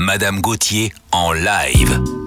Madame Gauthier en live.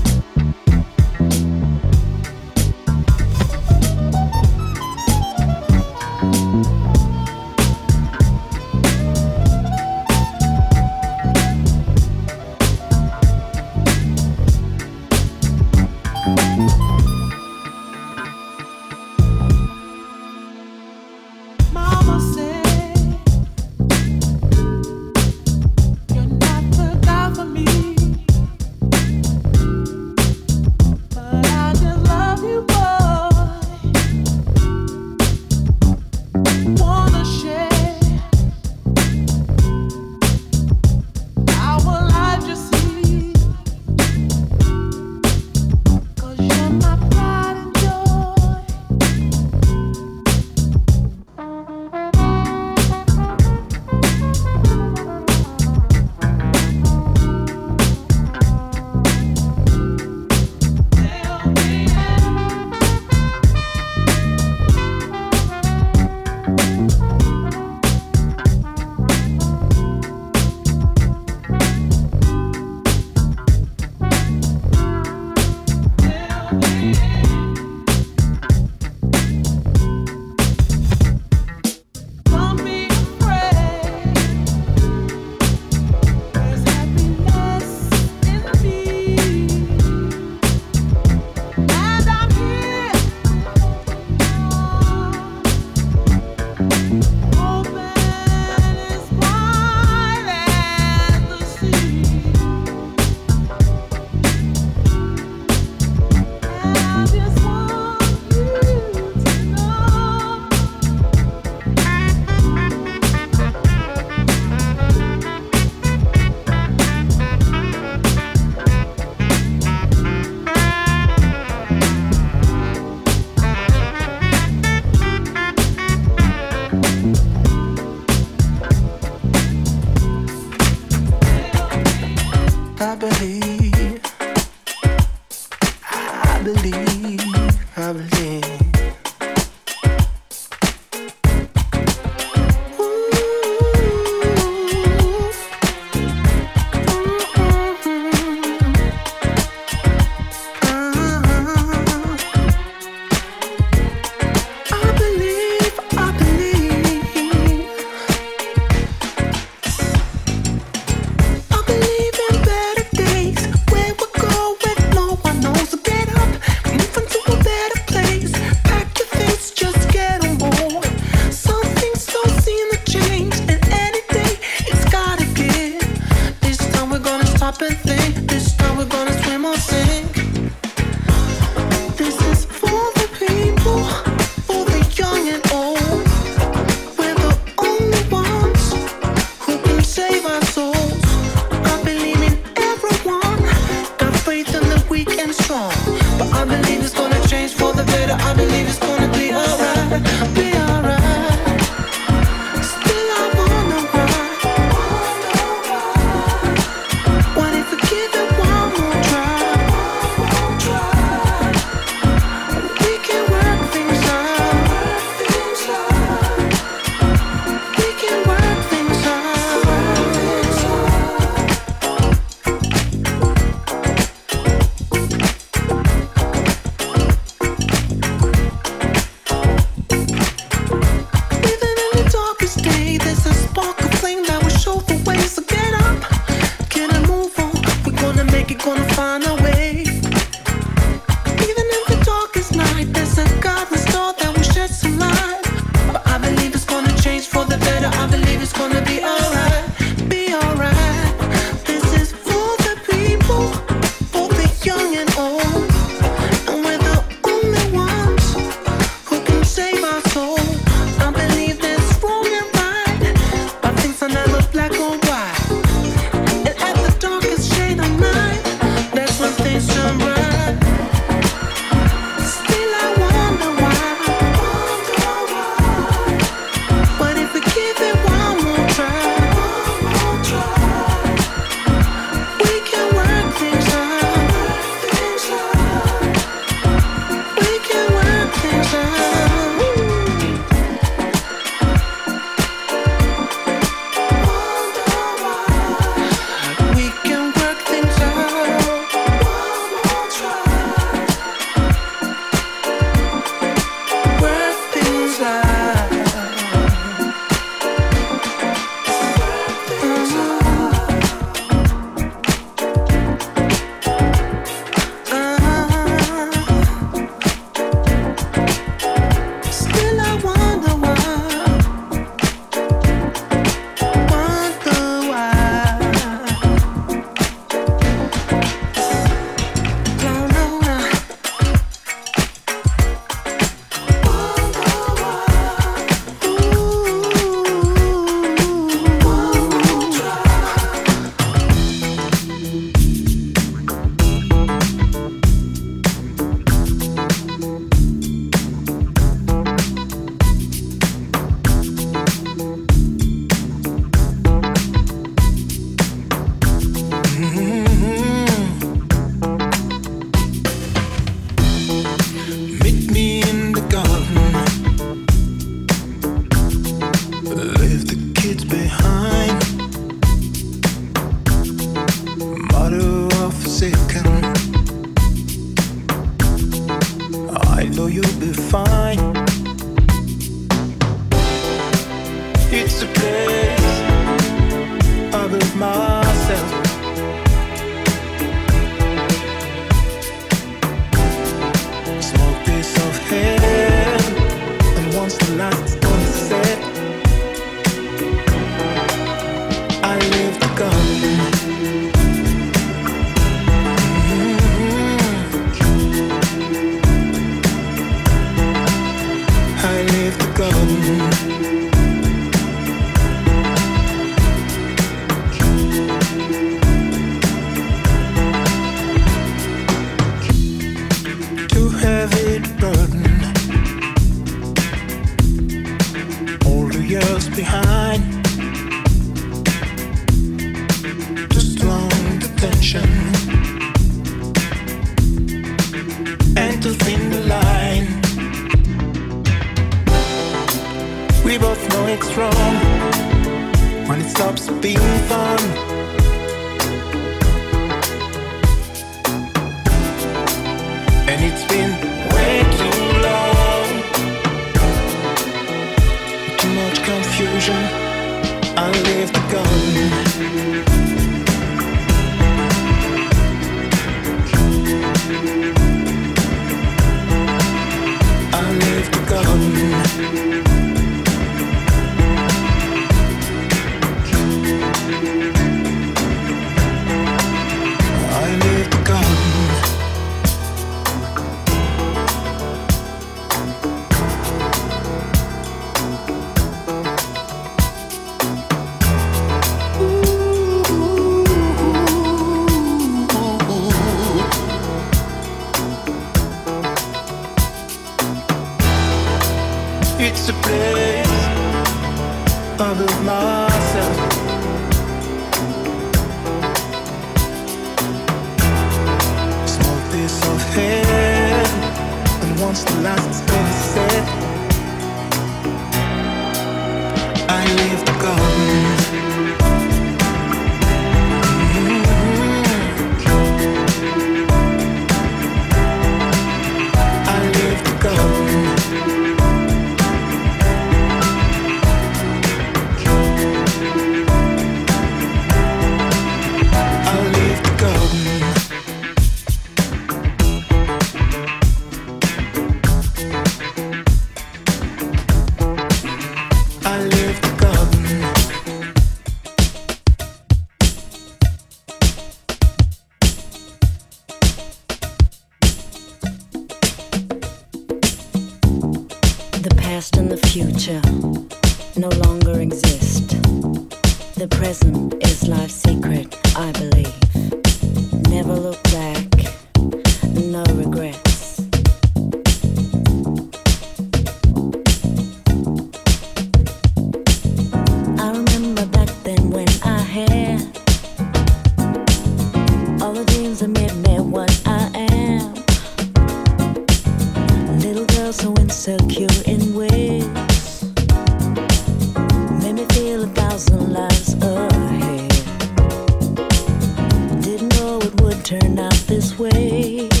turn out this way.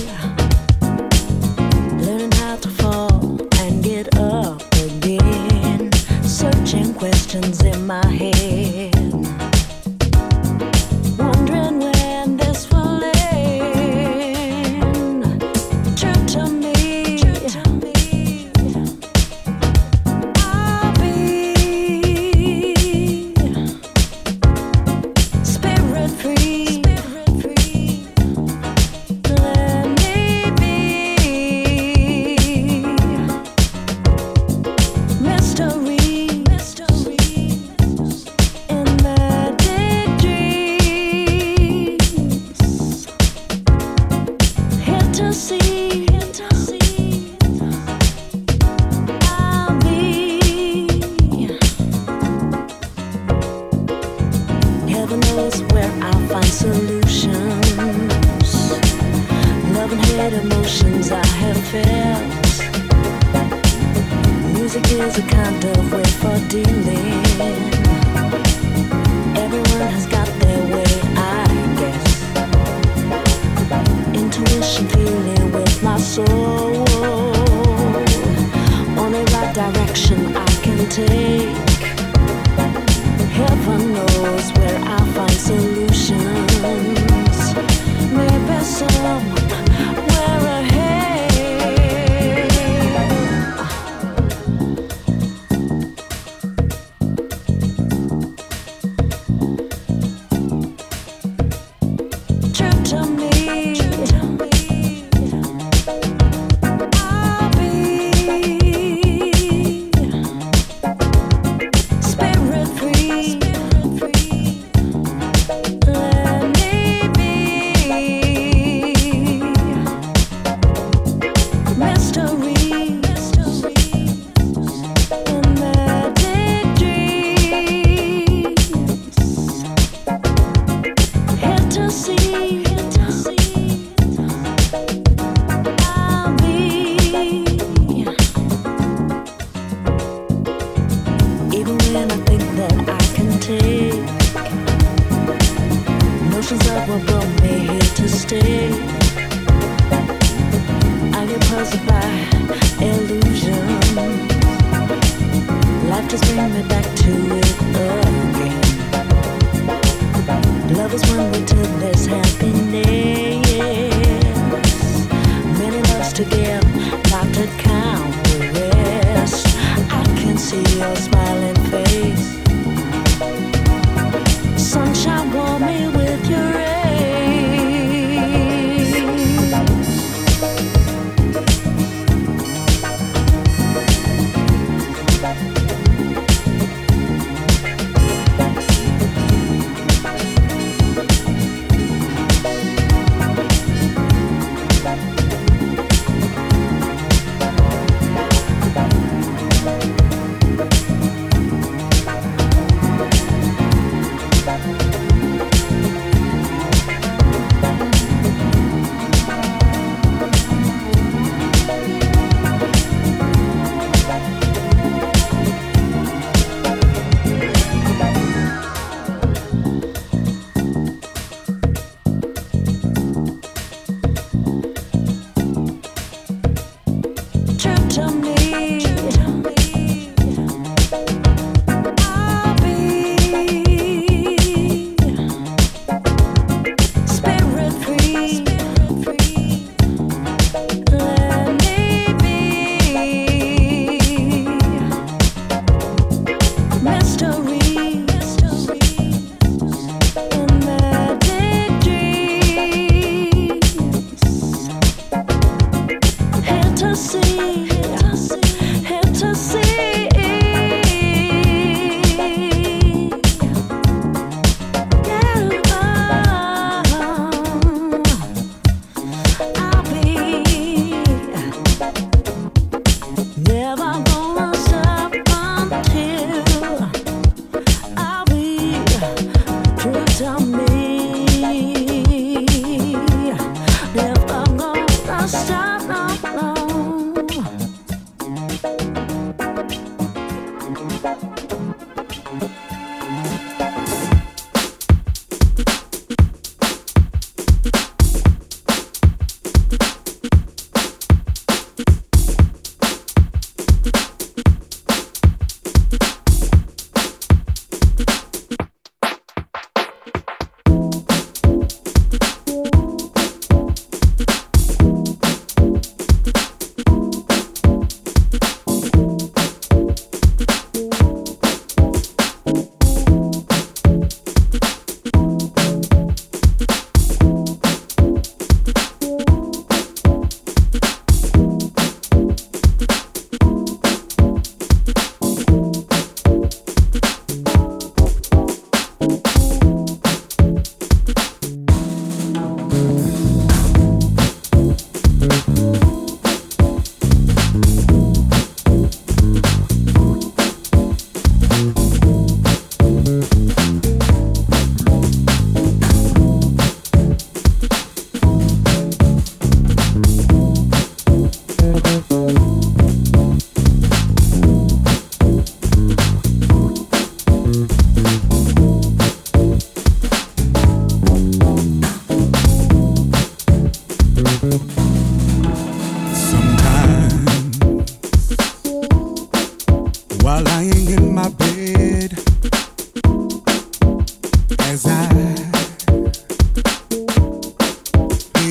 see.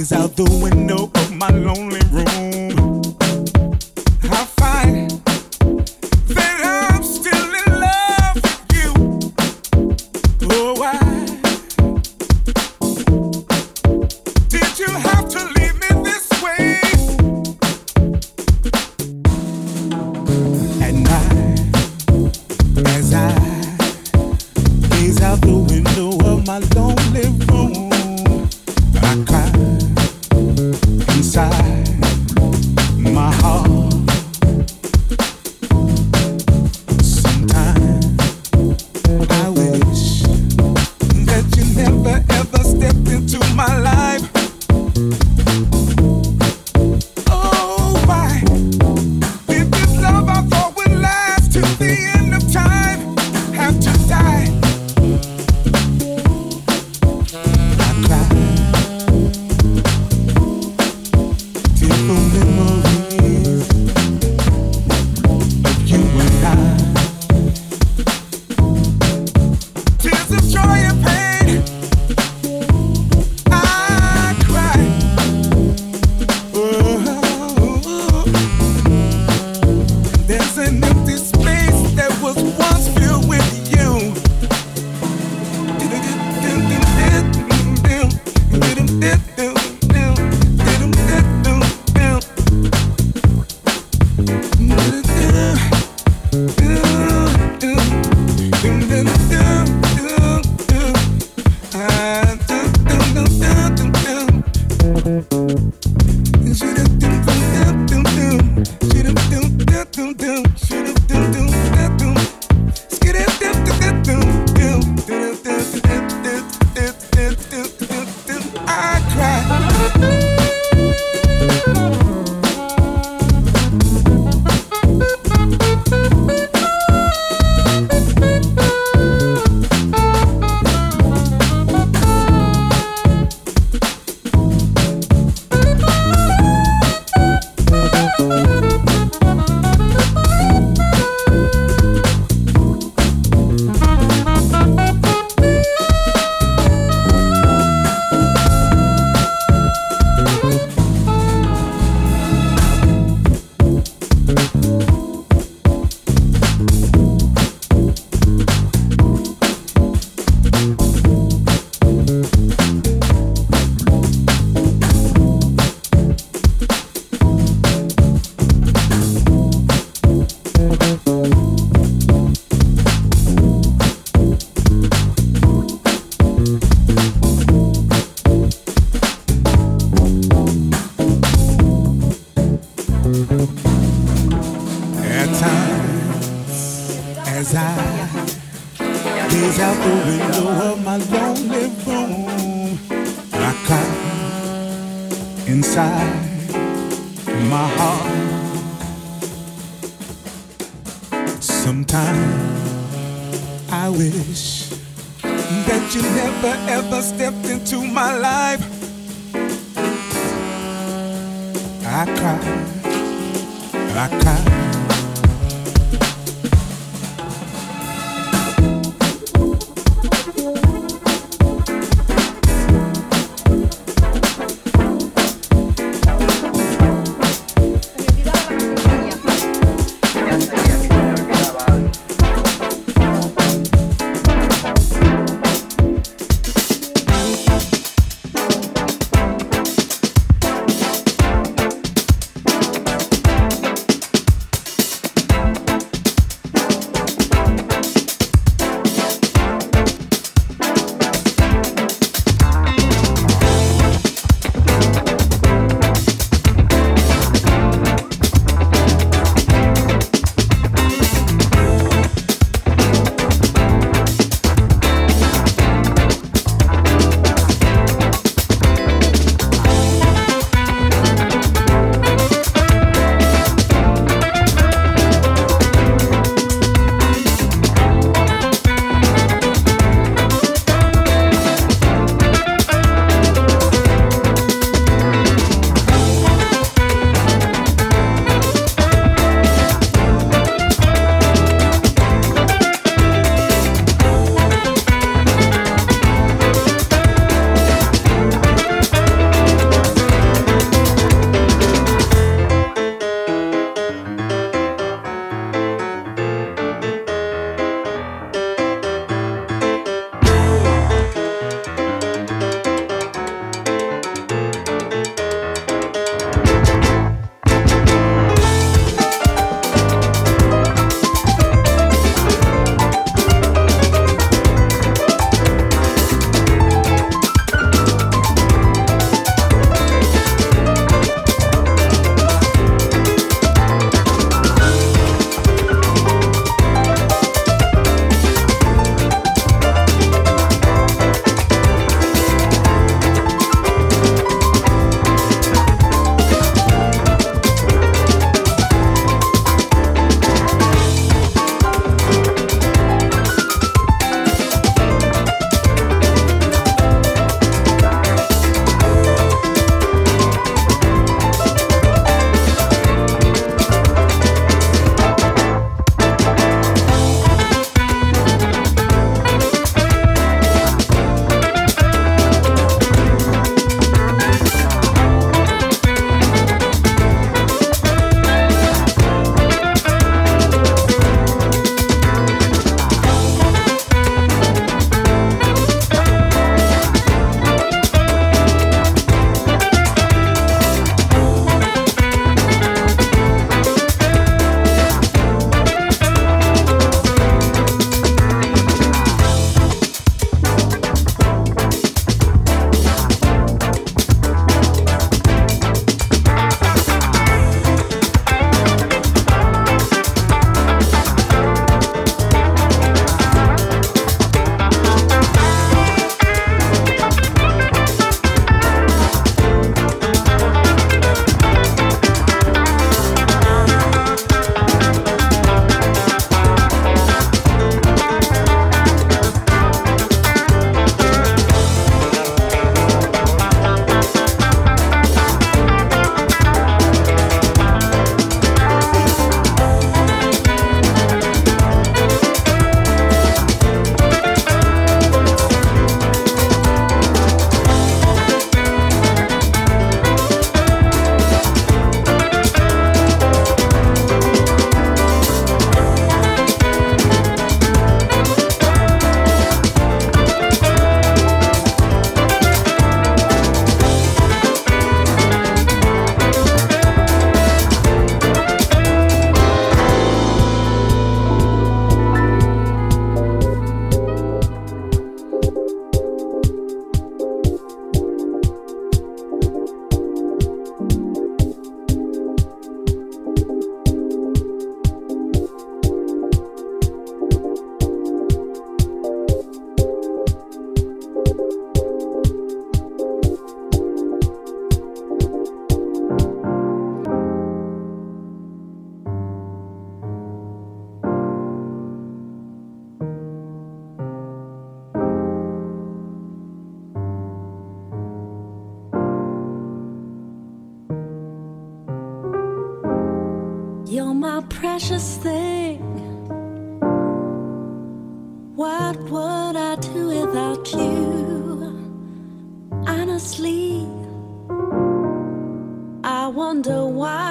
things out the window of my lonely room. wonder why.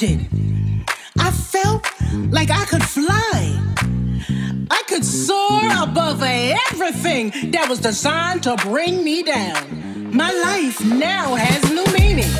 Lifted. I felt like I could fly. I could soar above everything that was designed to bring me down. My life now has new meaning.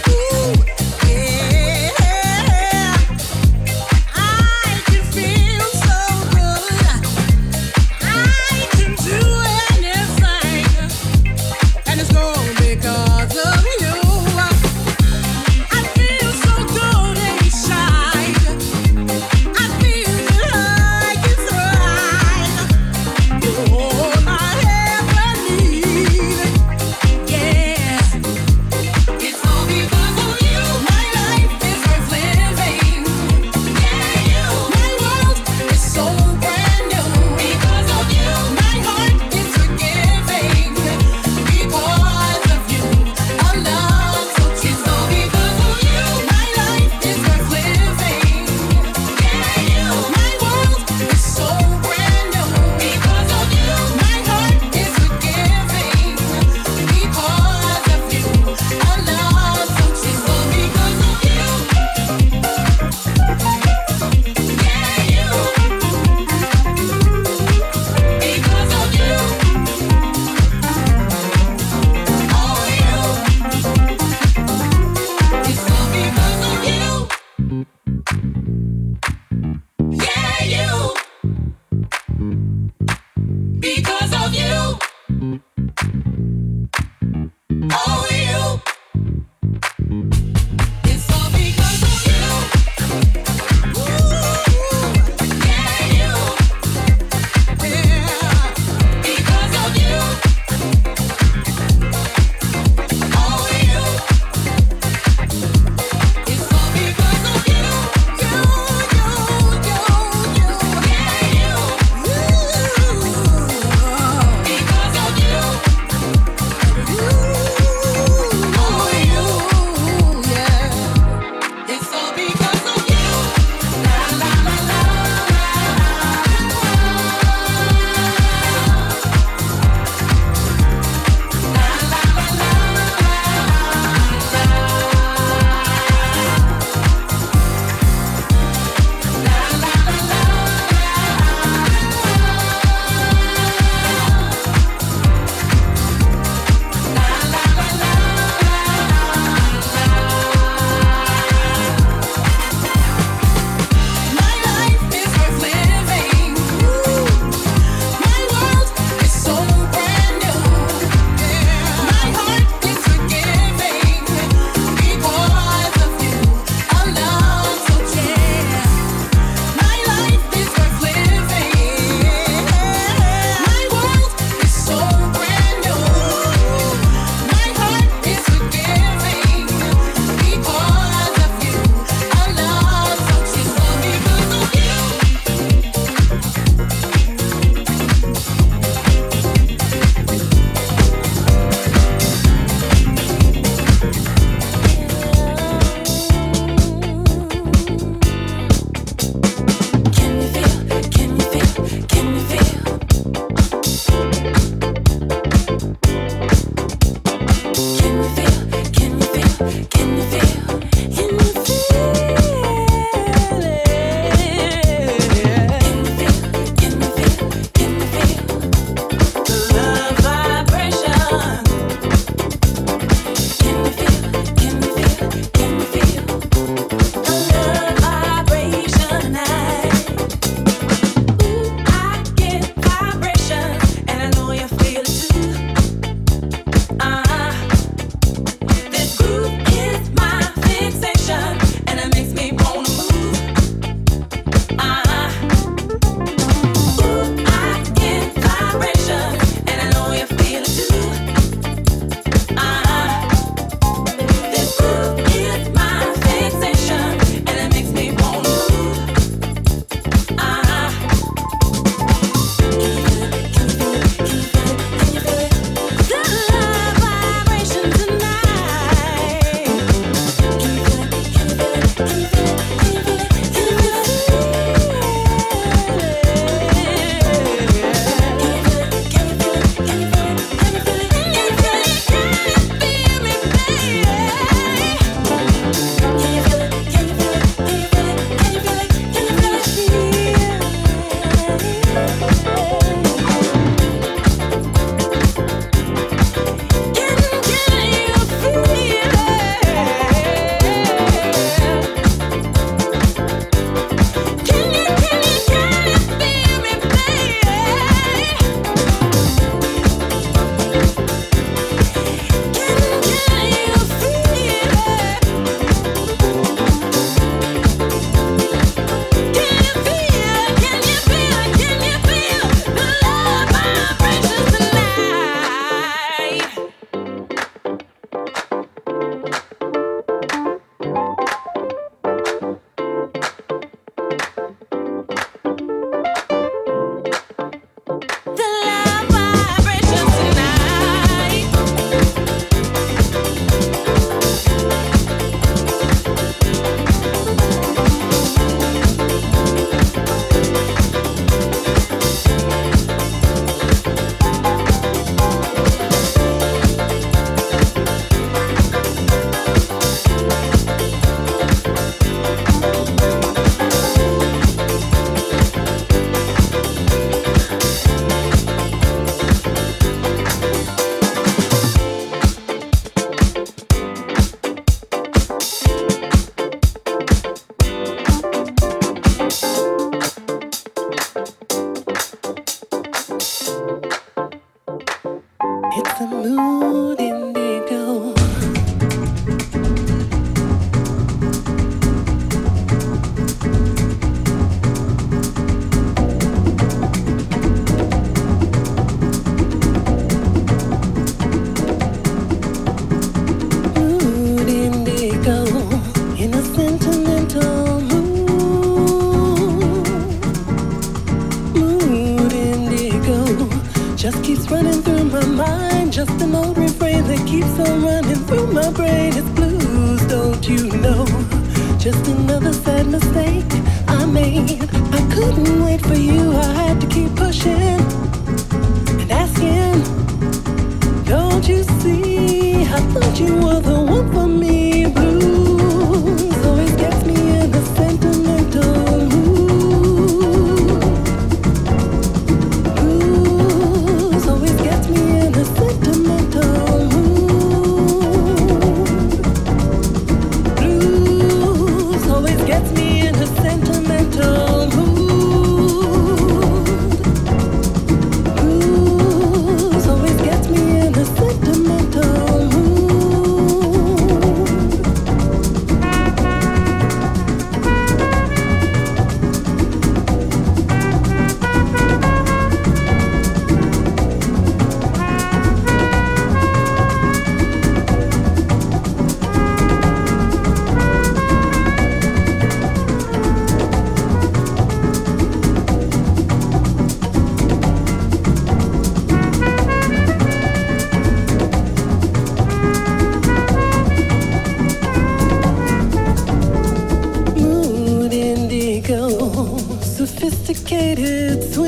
sophisticated swing.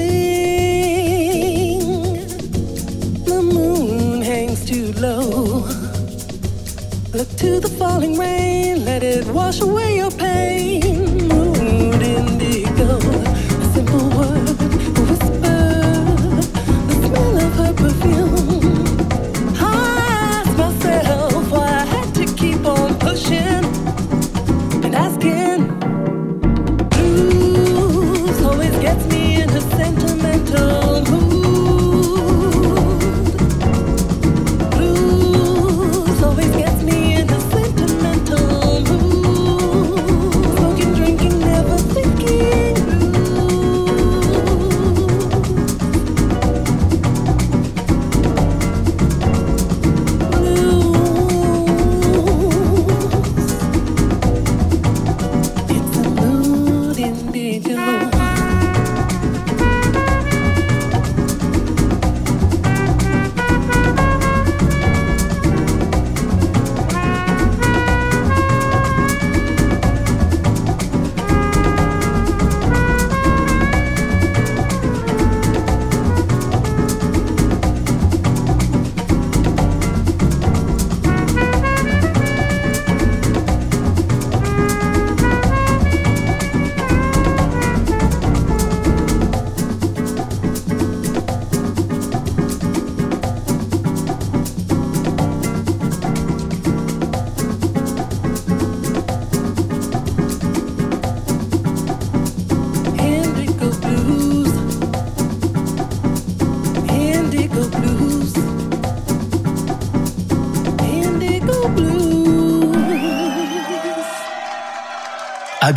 The moon hangs too low. Look to the falling rain, let it wash away your pain.